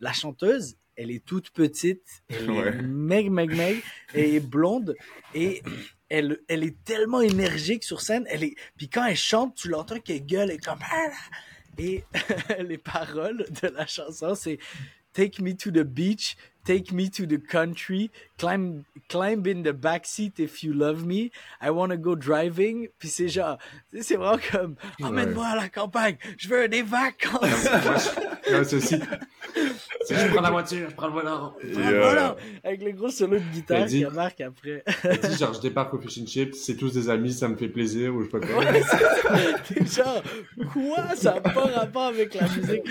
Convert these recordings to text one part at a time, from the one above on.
la chanteuse, elle est toute petite, elle est meg, meg, meg, elle est blonde et elle, elle est tellement énergique sur scène. Elle est, puis quand elle chante, tu l'entends qu'elle gueule et comme ah, et les paroles de la chanson, c'est Take me to the beach, take me to the country, climb, climb in the backseat if you love me, I want to go driving. Puis c'est genre, c'est vraiment comme, emmène-moi à la campagne, je veux des vacances. non, ceci. Si je prends la voiture, je prends le volant. Voilà, avec le gros solo de guitare qui marque après. dit genre, je débarque au fish and chips, c'est tous des amis, ça me fait plaisir, ou je sais pas quoi. T'es genre, quoi? Ça n'a pas rapport avec la musique.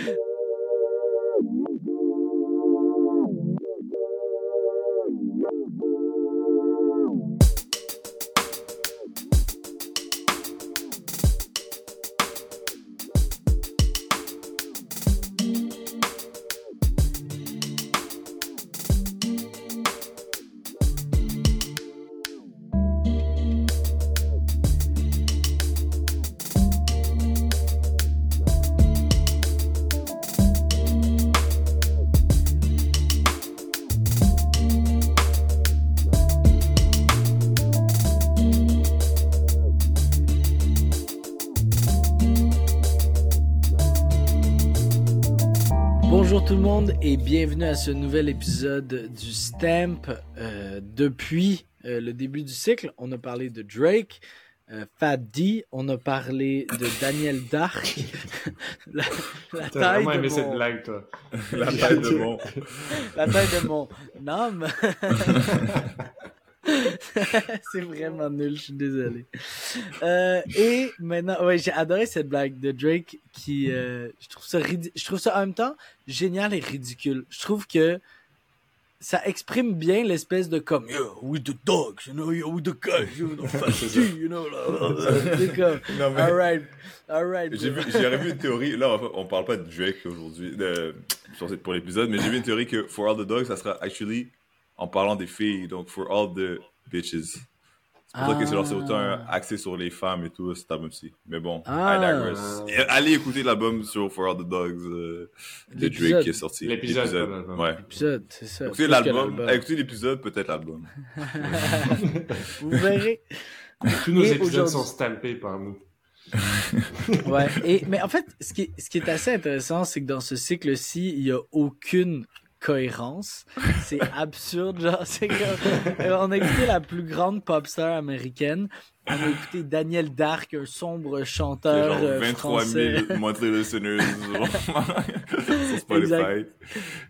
Et bienvenue à ce nouvel épisode du Stamp. Euh, depuis euh, le début du cycle, on a parlé de Drake, euh, Fat D, on a parlé de Daniel Dark. la, la taille vraiment de aimé mon... cette blague, toi. la taille de mon... la taille de mon homme. c'est vraiment nul, je suis désolé. Euh, et maintenant, ouais, j'ai adoré cette blague de Drake qui, euh, je trouve ça je trouve ça en même temps génial et ridicule. Je trouve que ça exprime bien l'espèce de comme yeah, with the dogs, you know, with the guys, you know, you know, c'est comme mais... alright, alright. J'ai vu, j'ai vu une théorie. Là, on parle pas de Drake aujourd'hui, de, pour l'épisode, mais j'ai vu une théorie que For All the Dogs, ça sera actually en parlant des filles, donc for all the bitches. C'est pour ça que c'est lancé autant ah. axé sur les femmes et tout, cet album-ci. Mais bon, ah. allez écouter l'album sur For All the Dogs euh, de Drake qui est sorti. L'épisode. Ouais. L'épisode, c'est ça. Écoutez l'album, écoutez l'épisode, peut-être l'album. Vous verrez. Tous nos épisodes sont stampés par nous. ouais, et, mais en fait, ce qui, ce qui est assez intéressant, c'est que dans ce cycle-ci, il n'y a aucune cohérence. C'est absurde, genre, c'est comme... Euh, on a écouté la plus grande pop star américaine. On a écouté Daniel Dark, un sombre chanteur genre 23 000 monthly listeners sur Spotify.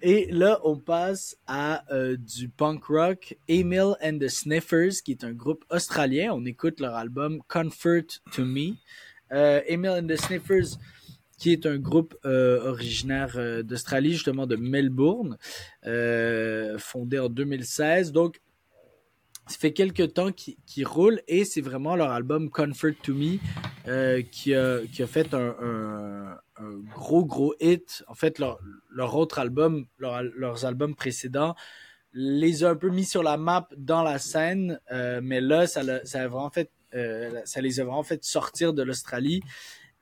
Et là, on passe à euh, du punk rock, Emil and the Sniffers, qui est un groupe australien. On écoute leur album Comfort to Me. Euh, Emil and the Sniffers, qui est un groupe euh, originaire euh, d'Australie, justement de Melbourne, euh, fondé en 2016. Donc, ça fait quelques temps qu'ils roulent et c'est vraiment leur album Comfort to Me qui, a, qui a fait un, gros, gros hit. En fait, leur, leur autre album, leurs albums précédents, les a un peu mis sur la map dans la scène, mais là, ça, ça, a vraiment fait, ça les a vraiment fait sortir de l'Australie.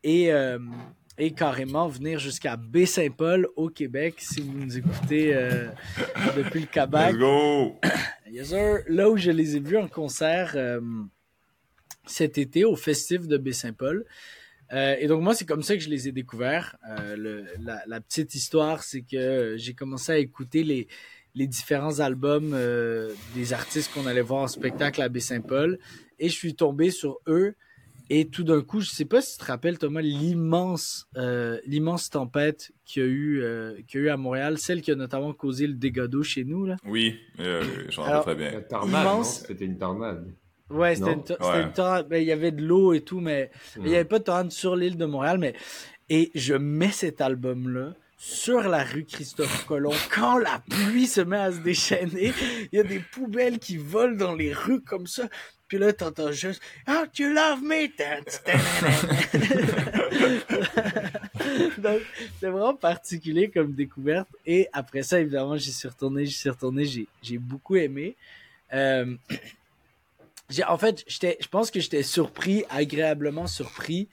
Et, et carrément venir jusqu'à Baie-Saint-Paul au Québec si vous nous écoutez euh, depuis le Québec. Let's go! yes sir. Là où je les ai vus en concert euh, cet été au festif de Baie-Saint-Paul. Euh, et donc moi c'est comme ça que je les ai découverts. Le, la, la, petite histoire c'est que j'ai commencé à écouter les, les différents albums des artistes qu'on allait voir en spectacle à Baie-Saint-Paul et je suis tombé sur eux et tout d'un coup, je sais pas si tu te rappelles, Thomas, l'immense, euh, l'immense tempête qu'il y a eu, euh, qu'il y a eu à Montréal, celle qui a notamment causé le dégât d'eau chez nous, là. Oui, euh, j'en rappelle très bien. Tornade, C'était une tornade. Ouais, c'était une, une, tornade. Ben, il y avait de l'eau et tout, mais il n'y avait pas de tornade sur l'île de Montréal, mais, et je mets cet album-là sur la rue Christophe Colomb, quand la pluie se met à se déchaîner, il y a des poubelles qui volent dans les rues comme ça. Puis là, t'entends juste Oh, you love me! Donc, c'est vraiment particulier comme découverte. Et après ça, évidemment, j'y suis retourné, j'y suis retourné, j'ai beaucoup aimé. Euh, en fait, je pense que j'étais surpris, agréablement surpris.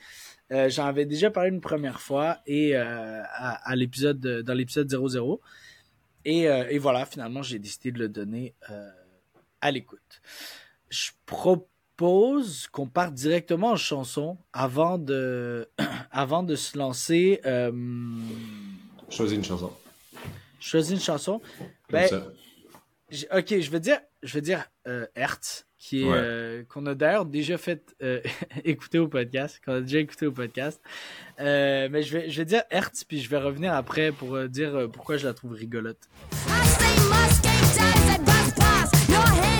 Euh, J'en avais déjà parlé une première fois et euh, à, à l'épisode dans l'épisode 00. Et, et voilà, finalement, j'ai décidé de le donner à l'écoute. Je propose qu'on parte directement en chanson avant de, avant de se lancer. Euh, Choisis une chanson. choisis une chanson. Comme Ben, Ok, je veux dire, je veux dire euh, Hertz, qui est Ouais. euh, qu'on a d'ailleurs déjà fait euh, écouter au podcast, qu'on a déjà écouté au podcast. Euh, mais je vais, je vais dire Hertz, puis je vais revenir après pour euh, dire euh, pourquoi je la trouve rigolote. I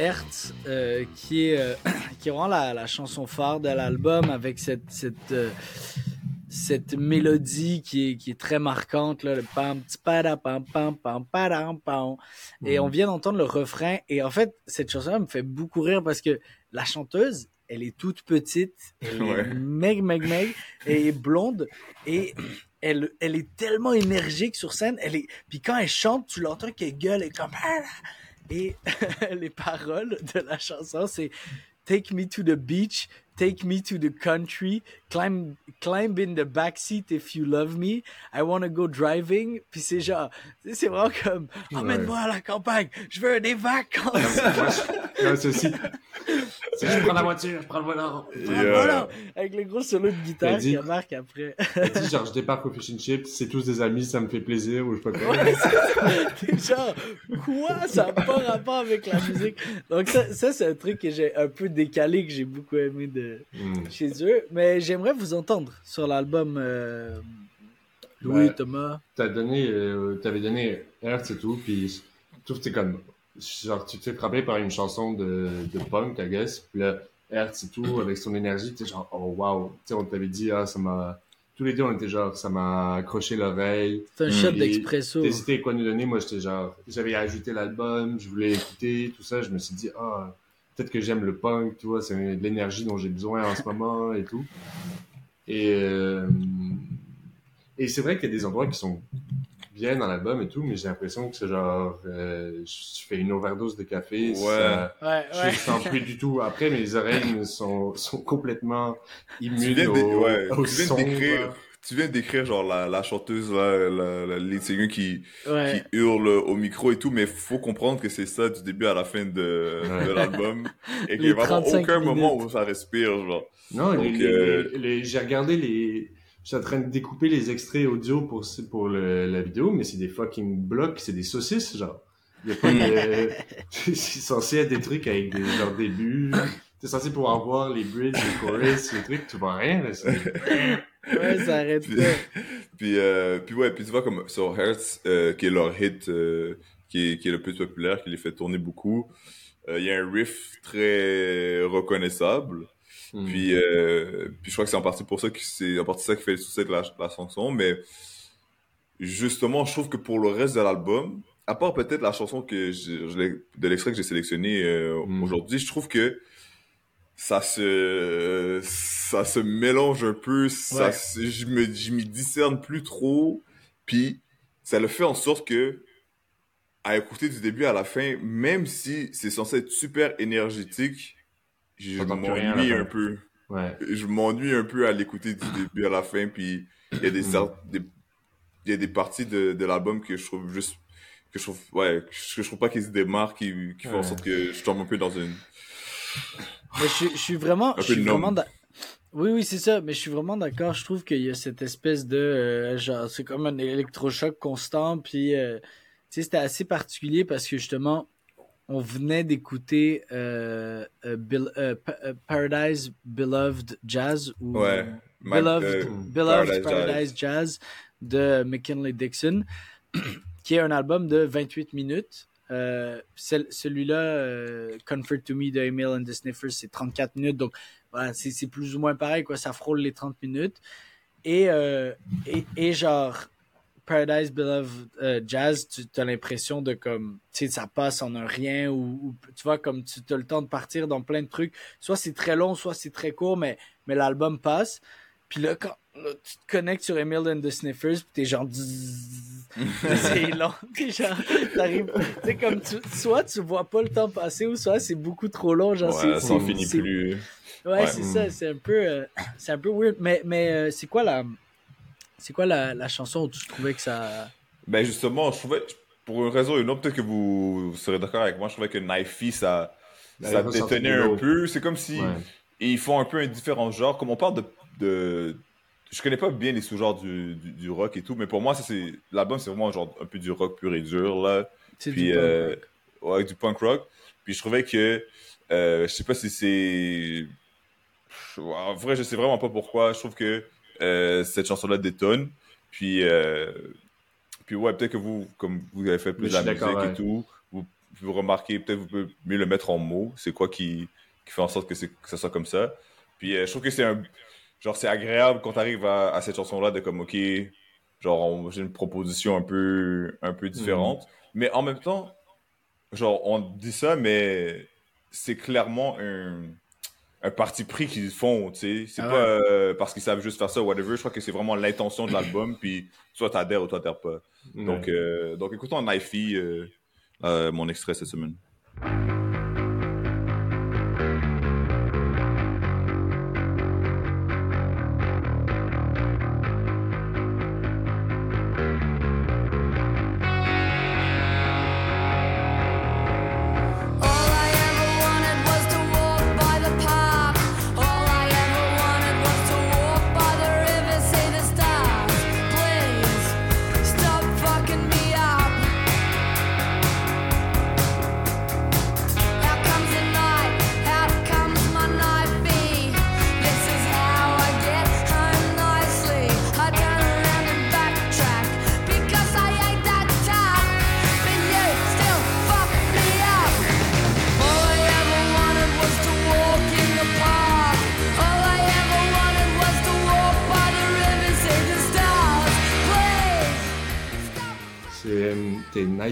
Hertz, euh, qui est euh, qui est vraiment la, la chanson phare de l'album avec cette cette euh, cette mélodie qui est, qui est très marquante là, le pam pada, pam pam pam padam, pam. et on vient d'entendre le refrain et en fait cette chanson me fait beaucoup rire parce que la chanteuse elle est toute petite elle Ouais. est meg meg meg et est blonde et elle elle est tellement énergique sur scène elle est puis quand elle chante tu l'entends qu'elle gueule et comme Ah, et les paroles de la chanson, c'est Take me to the beach, take me to the country, climb, climb in the backseat if you love me, I wanna go driving. Puis c'est genre, c'est vraiment comme, emmène-moi à la campagne, je veux des vacances. Ouais, ceci. Si je prends la voiture, je prends le volant. Et, Ah, euh, voilà, avec le gros solo de guitare dit- qui marque après. Elle dit genre, je débarque au fish and chips, c'est tous des amis, ça me fait plaisir, ou je sais pas quoi. T'es genre, quoi? Ça n'a pas rapport avec la musique. Donc ça, ça c'est un truc que j'ai un peu décalé, que j'ai beaucoup aimé de, Hmm. chez eux. Mais j'aimerais vous entendre sur l'album euh, Louis Ouais. Thomas. T'as donné, euh, t'avais donné Hertz et tout, puis je trouve que c'est comme, genre, tu te fais frapper par une chanson de, de punk, I guess, puis là, et tout, avec son énergie, tu sais, genre, oh wow, tu sais, on t'avait dit, ah, ça m'a, tous les deux, on était genre, ça m'a accroché l'oreille. C'est un shot d'expresso. T'hésitais quoi nous donner, moi, j'étais genre, j'avais ajouté l'album, je voulais écouter, tout ça, je me suis dit, ah, peut-être que j'aime le punk, tu vois, c'est de l'énergie dont j'ai besoin en ce moment et tout. Et, euh, et c'est vrai qu'il y a des endroits qui sont bien dans l'album et tout, mais j'ai l'impression que c'est genre, euh, je fais une overdose de café, Ouais. ça- Ouais, je ouais. sens plus du tout. Après, mes oreilles sont, sont complètement tu immunes viens, au, ouais, au tu viens son. d'écrire, quoi. tu viens d'écrire genre la, la chanteuse là, la, la lead singer qui, ouais. qui hurle au micro et tout, mais faut comprendre que c'est ça du début à la fin de, Ouais. de l'album et qu'il Les y a vraiment 35 aucun moment où ça respire genre. Non, Donc, les- les- euh, les- les- j'ai regardé les. Je suis en train de découper les extraits audio pour, pour le- la vidéo, mais c'est des fucking blocs, c'est des saucisses, genre. Il y a pas de... c'est censé être des trucs avec des genre débuts. T'es censé pouvoir voir les bridges, les chorus, les trucs, tu vois rien, là. Ouais, ça arrête Puis, pas. puis, euh, puis ouais, puis tu vois comme sur Hertz, euh, qui est leur hit, euh, qui, est, qui est le plus populaire, qui les fait tourner beaucoup, euh, il y a un riff très reconnaissable. Hmm. Puis, euh, puis je crois que c'est en partie pour ça que c'est en partie ça qui fait le succès de la, la chanson. Mais justement, je trouve que pour le reste de l'album, à part peut-être la chanson que je, de l'extrait que j'ai sélectionné euh, Mm. aujourd'hui, je trouve que ça se ça se mélange un peu. Ça, Ouais. se- je me je m'y discerne plus trop. Puis ça le fait en sorte que à écouter du début à la fin, même si c'est censé être super énergétique, je m'ennuie un peu. Ouais. Je m'ennuie un peu à l'écouter du début à la fin, puis il y a des, Mm. cer- des il y a des parties de, de l'album que je trouve juste que je trouve ouais que je, trouve pas qu'ils se démarquent qui, qui font en sorte que je tombe un peu dans une Mais je, suis- je suis vraiment, je suis vraiment d'a- Oui, oui, c'est ça, mais je suis vraiment d'accord. Je trouve qu'il y a cette espèce de, euh, genre, c'est comme un électrochoc constant, puis, euh, tu sais, c'était assez particulier parce que justement, on venait d'écouter euh, euh, euh, Pa- Paradise Beloved Jazz ou ouais Beloved, Beloved Paradise Paradise, Jazz. Jazz. de McKinley Dixon, qui est un album de 28 minutes. Cel- Celui-là, Comfort to Me de Emil and the Sniffers, c'est 34 minutes. Donc, voilà, c'est plus ou moins pareil, quoi. Ça frôle les 30 minutes. Et, et, et genre, Paradise Beloved euh, Jazz, tu as l'impression de comme, tu sais, ça passe en un rien ou, ou tu vois, comme tu as le temps de partir dans plein de trucs. Soit c'est très long, soit c'est très court, mais, mais l'album passe. Puis là, quand là, tu te connectes sur Emil and the Sniffers, puis t'es genre, c'est long. T'es genre, t'arrives, tu sais, comme tu, soit tu vois pas le temps passer, ou soit c'est beaucoup trop long. Genre, Ouais, c'est- finit plus. Ouais, Ouais. c'est ça, c'est un peu, euh, c'est un peu weird. Mais, mais euh, c'est quoi la, c'est quoi la, la chanson où tu trouvais que ça, Ben justement, je trouvais, pour une raison ou une autre, peut-être que vous, vous serez d'accord avec moi, je trouvais que Knifey, ça, Ben, ça détenait un peu. C'est comme si Ouais. ils font un peu un différent genre. Comme on parle de, de... Je connais pas bien les sous-genres du, du, du rock et tout, mais pour moi, ça c'est l'album, c'est vraiment genre un peu du rock pur et dur là. c'est Puis du punk euh, rock? ouais, du punk rock. Puis je trouvais que euh, je sais pas si c'est en vrai, je sais vraiment pas pourquoi. Je trouve que euh, cette chanson-là détonne. Puis euh, puis ouais, peut-être que vous comme vous avez fait plus de la musique et tout, vous vous remarquez peut-être vous pouvez mieux le mettre en mots. C'est quoi qui qui fait en sorte que que ça soit comme ça. Puis euh, je trouve que c'est un genre c'est agréable quand t'arrives à, à cette chanson-là de comme ok genre j'ai une proposition un peu un peu différente mais en même temps genre on dit ça mais c'est clairement un un parti pris qu'ils font tu sais. C'est Ah pas euh, parce qu'ils savent juste faire ça whatever. Je crois que c'est vraiment l'intention de l'album puis soit t'adhères ou toi t'adhères pas. Donc euh, donc écoutons Knifey euh, euh, mon extrait cette semaine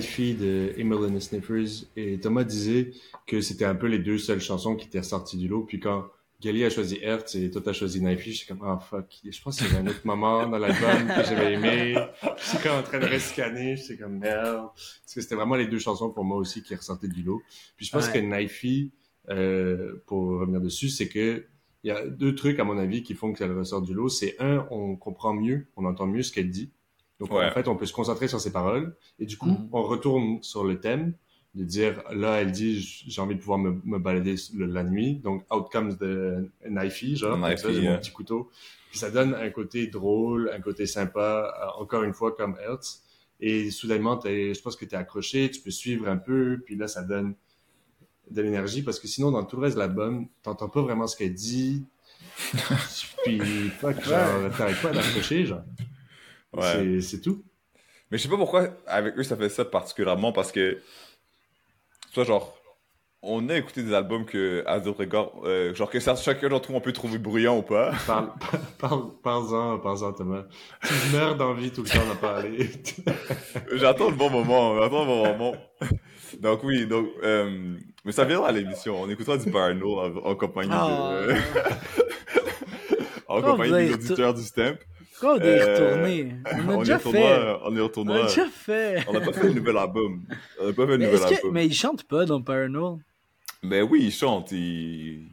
de Emil and the Sniffers et Thomas disait que c'était un peu les deux seules chansons qui étaient sorties du lot. Puis quand Gali a choisi Hertz et toi t'as choisi Knifey, j'étais comme ah fuck, je pense qu'il y avait un autre moment dans l'album que j'avais aimé. J'étais comme en train de rescanner, j'étais comme merde. Parce que c'était vraiment les deux chansons pour moi aussi qui ressortaient du lot. Puis je pense Ouais. que Knifey, euh, pour revenir dessus, c'est que il y a deux trucs à mon avis qui font qu'elle ressort du lot. C'est un, on comprend mieux, on entend mieux ce qu'elle dit. Donc Ouais. en fait, on peut se concentrer sur ses paroles. Et du coup, Mhm. on retourne sur le thème de dire, là, elle dit, j'ai envie de pouvoir me, me balader le- la nuit. Donc, outcomes de Knifey, genre, comme Knifey, ça, j'ai mon petit couteau. Puis ça donne un côté drôle, un côté sympa, euh, encore une fois, comme Hertz. Et soudainement, t'es- je pense que tu es accroché, tu peux suivre un peu, puis là, ça donne de l'énergie, parce que sinon, dans tout le reste de l'album, t'entends pas vraiment ce qu'elle dit. puis, fuck, genre, t'arrêtes pas d'accrocher, genre? Ouais. C'est- tout. Mais je sais pas pourquoi avec eux ça fait ça particulièrement parce que soit genre on a écouté des albums que à d'autres égards euh, genre que ça, chacun d'entre nous on peut trouver bruyant ou pas. Parle, parle, parle-en, parle-en, Thomas. Tu meurs d'envie tout le temps d'en parler. J'attends le bon moment, j'attends le bon moment. Donc oui, donc euh, mais ça viendra à l'émission. On écoutera du Parano en, en compagnie Ah. de en Oh, compagnie des auditeurs du Stamp. Pourquoi on est Euh, retourné? On a On y déjà fait. retournera, on y On a retournera. déjà fait. On n'a pas fait un nouvel album. On n'a pas fait un Mais, nouvel que- album. mais il chante pas dans Paranormal. Mais oui, il chante. Il,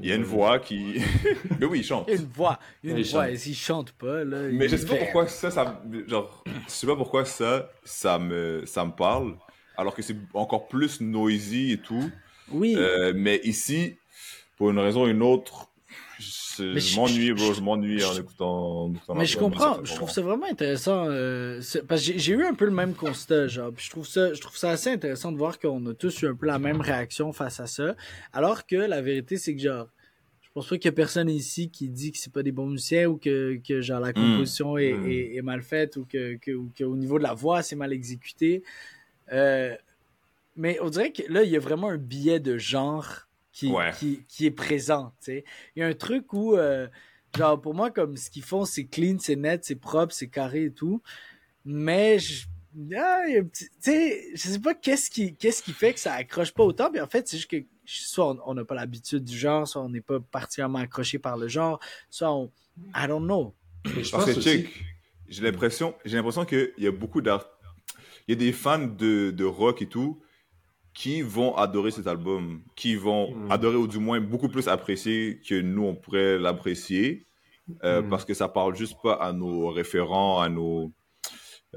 il y a une voix qui. Mais oui, il chante. Il y a une voix. Une Il voix. chante. Et s'il chante pas, là. Mais je sais pas pourquoi ça, ça. Genre, je sais pas pourquoi ça, ça me, ça me parle. Alors que c'est encore plus noisy et tout. Oui. Euh, mais ici, pour une raison ou une autre, Mais je m'ennuie, je- m'ennuie en écoutant. en écoutant Mais je comprends, je trouve ça vraiment intéressant euh, parce que j'ai- eu un peu le même constat, genre, puis je trouve ça, je trouve ça assez intéressant de voir qu'on a tous eu un peu la même réaction face à ça, alors que la vérité c'est que genre, je pense pas qu'il y a personne ici qui dit que c'est pas des bons musiciens ou que, que genre la composition est, Mm. est- est mal faite ou que, que ou que au niveau de la voix c'est mal exécuté. Euh, mais on dirait que là, il y a vraiment un biais de genre qui, Ouais. qui, qui est présent, tu sais. Il y a un truc où, euh, genre, pour moi, comme ce qu'ils font, c'est clean, c'est net, c'est propre, c'est carré et tout. Mais, je, ah, il y a un petit- tu sais, je sais pas qu'est-ce qui, qu'est-ce qui fait que ça accroche pas autant. Puis en fait, c'est juste que soit on- on n'a pas l'habitude du genre, soit on n'est pas particulièrement accroché par le genre, soit on, I don't know. Je Parce pense que, aussi... j'ai l'impression, j'ai l'impression qu'il y a beaucoup d'art. Il y a des fans de, de rock et tout qui vont adorer cet album, qui vont Mm. adorer ou du moins beaucoup plus apprécier que nous, on pourrait l'apprécier. euh, Mm. Parce que ça parle juste pas à nos référents, à nos.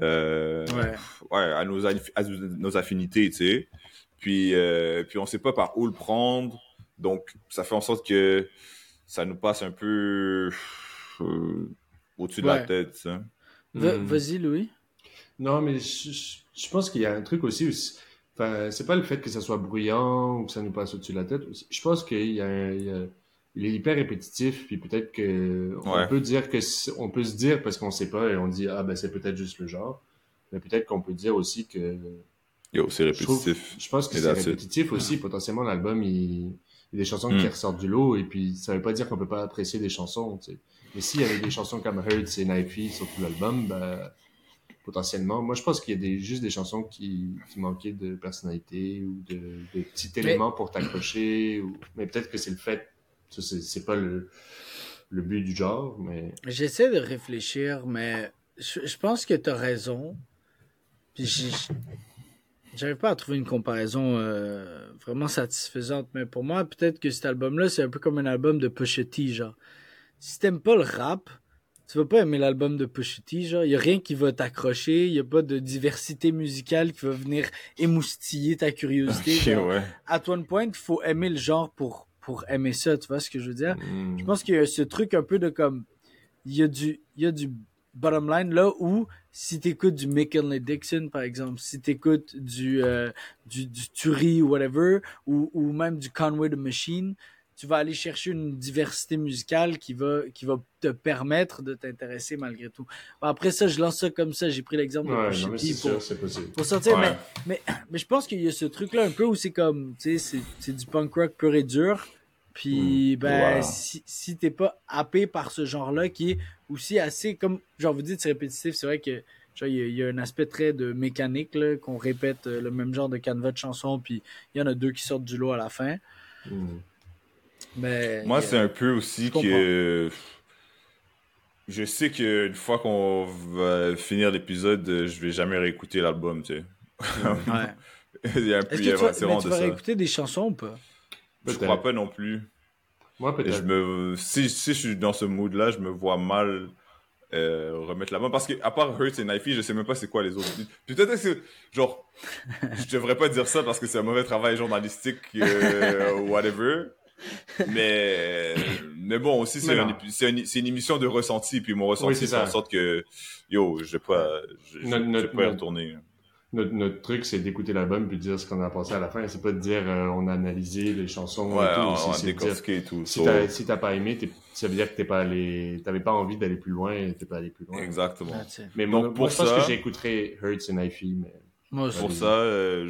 euh, Ouais. ouais, à nos, à nos affinités, tu sais. Puis, euh, puis on sait pas par où le prendre. Donc, ça fait en sorte que ça nous passe un peu euh, au-dessus de la tête, Hmm. Vas-y, Louis. Non, mais je, je- je pense qu'il y a un truc aussi. aussi- Enfin, c'est pas le fait que ça soit bruyant ou que ça nous passe au-dessus de la tête. Je pense qu'il y a, un- il y a- il est hyper répétitif, puis peut-être que on Ouais. peut dire que on peut se dire parce qu'on sait pas et on dit ah ben c'est peut-être juste le genre, mais peut-être qu'on peut dire aussi que Yo, c'est je, trouve- répétitif. je pense que c'est répétitif aussi. Potentiellement l'album il, il y a des chansons Mm. qui ressortent du lot et puis ça veut pas dire qu'on peut pas apprécier des chansons. tu sais. Mais s'il y avait des chansons comme Hurts et Knifey sur tout l'album, ben potentiellement. Moi, je pense qu'il y a des, juste des chansons qui, qui manquaient de personnalité ou de, de petits éléments pour t'accrocher. Ou... Mais peut-être que c'est le fait. C'est, pas le, le but du genre, mais. J'essaie de réfléchir, mais je, je pense que tu as raison. Puis j'arrive pas à trouver une comparaison euh, vraiment satisfaisante, mais pour moi, peut-être que cet album-là, c'est un peu comme un album de Pusha T, genre. Si t'aimes pas le rap, tu vas pas aimer l'album de Pusha T, genre. Y a rien qui va t'accrocher, y a pas de diversité musicale qui va venir émoustiller ta curiosité. Ok, genre. ouais. À toi point, il faut aimer le genre pour, pour aimer ça, tu vois ce que je veux dire? Mm. Je pense qu'il y a ce truc un peu de comme il y a du il y a du bottom line là où si t'écoutes du McKinley Dixon par exemple, si t'écoutes du euh, du du Turi ou whatever ou ou même du Conway the Machine, tu vas aller chercher une diversité musicale qui va qui va te permettre de t'intéresser malgré tout. Après ça, je lance ça comme ça, j'ai pris l'exemple de Ouais, Pusha non, pour sûr, c'est possible. pour sortir, Ouais. mais, mais, mais je pense qu'il y a ce truc-là un peu où c'est comme, tu sais, c'est- du punk rock pur et dur. Puis, ben, Voilà. si, si t'es pas happé par ce genre-là, qui est aussi assez, comme, genre, vous dites, c'est répétitif, c'est vrai que, il y, a- il y a un aspect très de mécanique, qu'on répète euh, le même genre de canevas de chansons, puis il y en a deux qui sortent du lot à la fin. Mm. Mais. Moi, c'est un peu aussi Je que. Je sais qu'une fois qu'on va finir l'épisode, je vais jamais réécouter l'album, tu sais. Ouais. il y a un peu, Est-ce il y que a tu vas, mais tu réécouter des chansons ou pas? Je crois pas non plus. Moi, peut-être. je me, si, si je suis dans ce mood-là, je me vois mal euh, remettre la main. Parce que, à part Hurts et Knifey, je sais même pas c'est quoi les autres. Puis Peut-être que, c'est- genre, je devrais pas dire ça parce que c'est un mauvais travail journalistique, euh, whatever. Mais, mais bon, aussi, c'est un une, c'est une émission de ressenti. Puis mon ressenti, Oui, c'est fait en ça. sorte que, yo, je vais pas, je, je- Notre- je vais notre- pas y notre- retourner. Notre, notre truc, c'est d'écouter l'album puis de dire ce qu'on a pensé à la fin. C'est pas de dire euh, on a analysé les chansons Ouais, et tout. on, C'est- on décortiqué et tout. si So, t'as si t'as pas aimé, ça veut dire que t'es pas allé, t'avais pas envie d'aller plus loin, et t'es pas allé plus loin. exactement. Mais Donc, moi, pour moi, je pense ça- que j'écouterai Hurts et Knifey, mais Moi aussi. Pour ça, euh,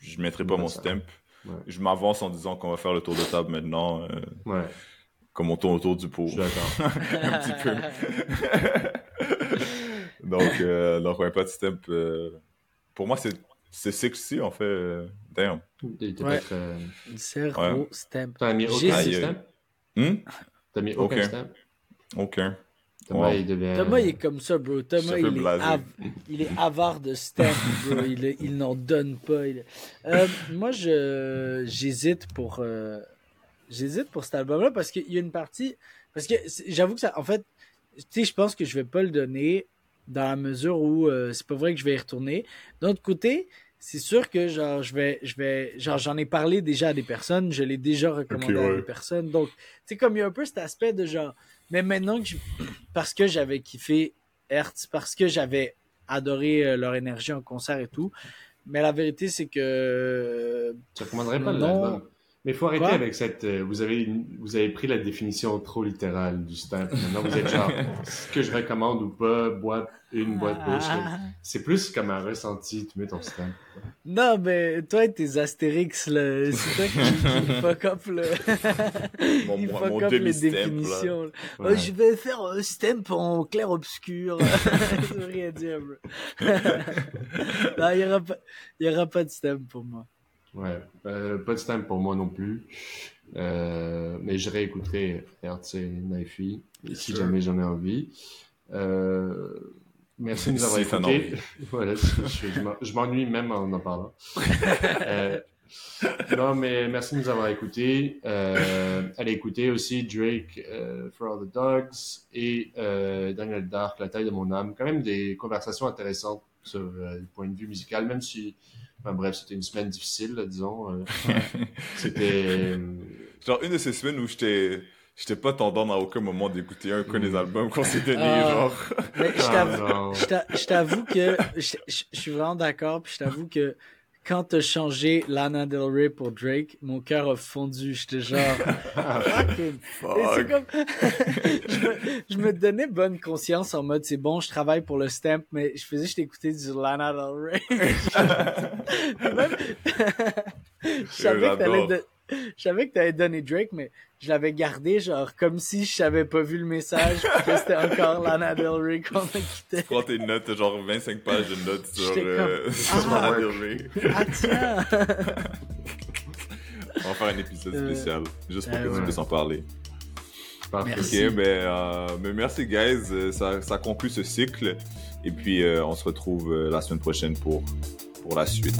je, mettrai pas mon ça. stamp. Ouais. Je m'avance en disant qu'on va faire le tour de table maintenant, euh, ouais, comme on tourne autour du pot. je suis d'accord. Un petit peu. donc, euh, donc, ouais, pas de stamp. euh, pour moi, c'est c'est sexy, en fait. euh, damn. Il Ouais. Zéro Ouais. stamp. T'as mis J'ai- aucun stamp? Hmm? T'as mis aucun stamp? Aucun. Thomas, Wow. il devient... Thomas, il est comme ça, bro. Thomas, il est, blaser. av- il est avare de stamp, bro. Il, est- il n'en donne pas. il Euh, moi, je j'hésite pour euh, j'hésite pour cet album-là parce qu'il y a une partie parce que c'est- j'avoue que ça, en fait, tu sais, je pense que je vais pas le donner dans la mesure où euh, c'est pas vrai que je vais y retourner. D'un autre côté, c'est sûr que genre je vais je vais genre j'en ai parlé déjà à des personnes, je l'ai déjà recommandé à des personnes. Donc, tu sais comme il y a un peu cet aspect de genre mais maintenant que je- parce que j'avais kiffé Hertz, parce que j'avais adoré euh, leur énergie en concert et tout, mais la vérité c'est que Tu recommanderais pas l'album? Mais faut arrêter Quoi? avec cette. euh, vous avez vous avez pris la définition trop littérale du stamp. Maintenant vous êtes genre ce que je recommande ou pas, boîte une boîte bouche. Ah. C'est plus comme un ressenti, tu mets ton stamp. Non, mais toi et tes Astérix, là, c'est toi qui, qui fuck up, le... Mon- Il mon- fuck mon up les demi-stamp, là. définitions. là. Ouais. Oh, je vais faire un stamp en clair-obscur. Ça veut rien dire, bro. non, il y aura pas, il y aura pas de stamp pour moi. Ouais, euh, pas de stamp pour moi non plus. Euh, mais je réécouterai RT Knifey si jamais j'en ai envie. Euh, merci de nous avoir écoutés. voilà, je, je- je m'en- je m'ennuie même en en parlant. Non, mais merci de nous avoir écoutés. Allez écouter aussi Drake, For All the Dogs et Daniel Dark, La taille de mon âme. Quand même des conversations intéressantes sur le point de vue musical, même si, enfin, bref, c'était une semaine difficile, là, disons. euh, c'était. euh, Genre, une de ces semaines où j'étais. J'étais pas tendance à aucun moment d'écouter un que des albums qu'on s'est donné, Ah. genre. Mais je ah, t'avoue, que je suis vraiment d'accord, puis je t'avoue que quand t'as changé Lana Del Rey pour Drake, mon cœur a fondu. J'étais genre, fucking Et c'est Fuck. comme... je, me, je me donnais bonne conscience en mode c'est bon, je travaille pour le stamp, mais je faisais juste écouter du Lana Del Rey. Même- je savais que t'allais J'adore. de- je savais que t'allais donner Drake, mais je l'avais gardé genre comme si je savais pas vu le message puis que c'était encore Lana Del Rey qu'on a quitté. Prends tes notes, t'as genre 25 pages de notes sur, euh, comme, sur ah. Lana Del Rey. Ah tiens! On va faire un épisode Euh, spécial, juste pour euh, que tu ouais. puisses en parler. Parfait. Merci. Ok, ben, euh, mais merci, guys. Euh, Ça, ça conclut ce cycle. Et puis, euh, on se retrouve euh, la semaine prochaine pour, pour la suite.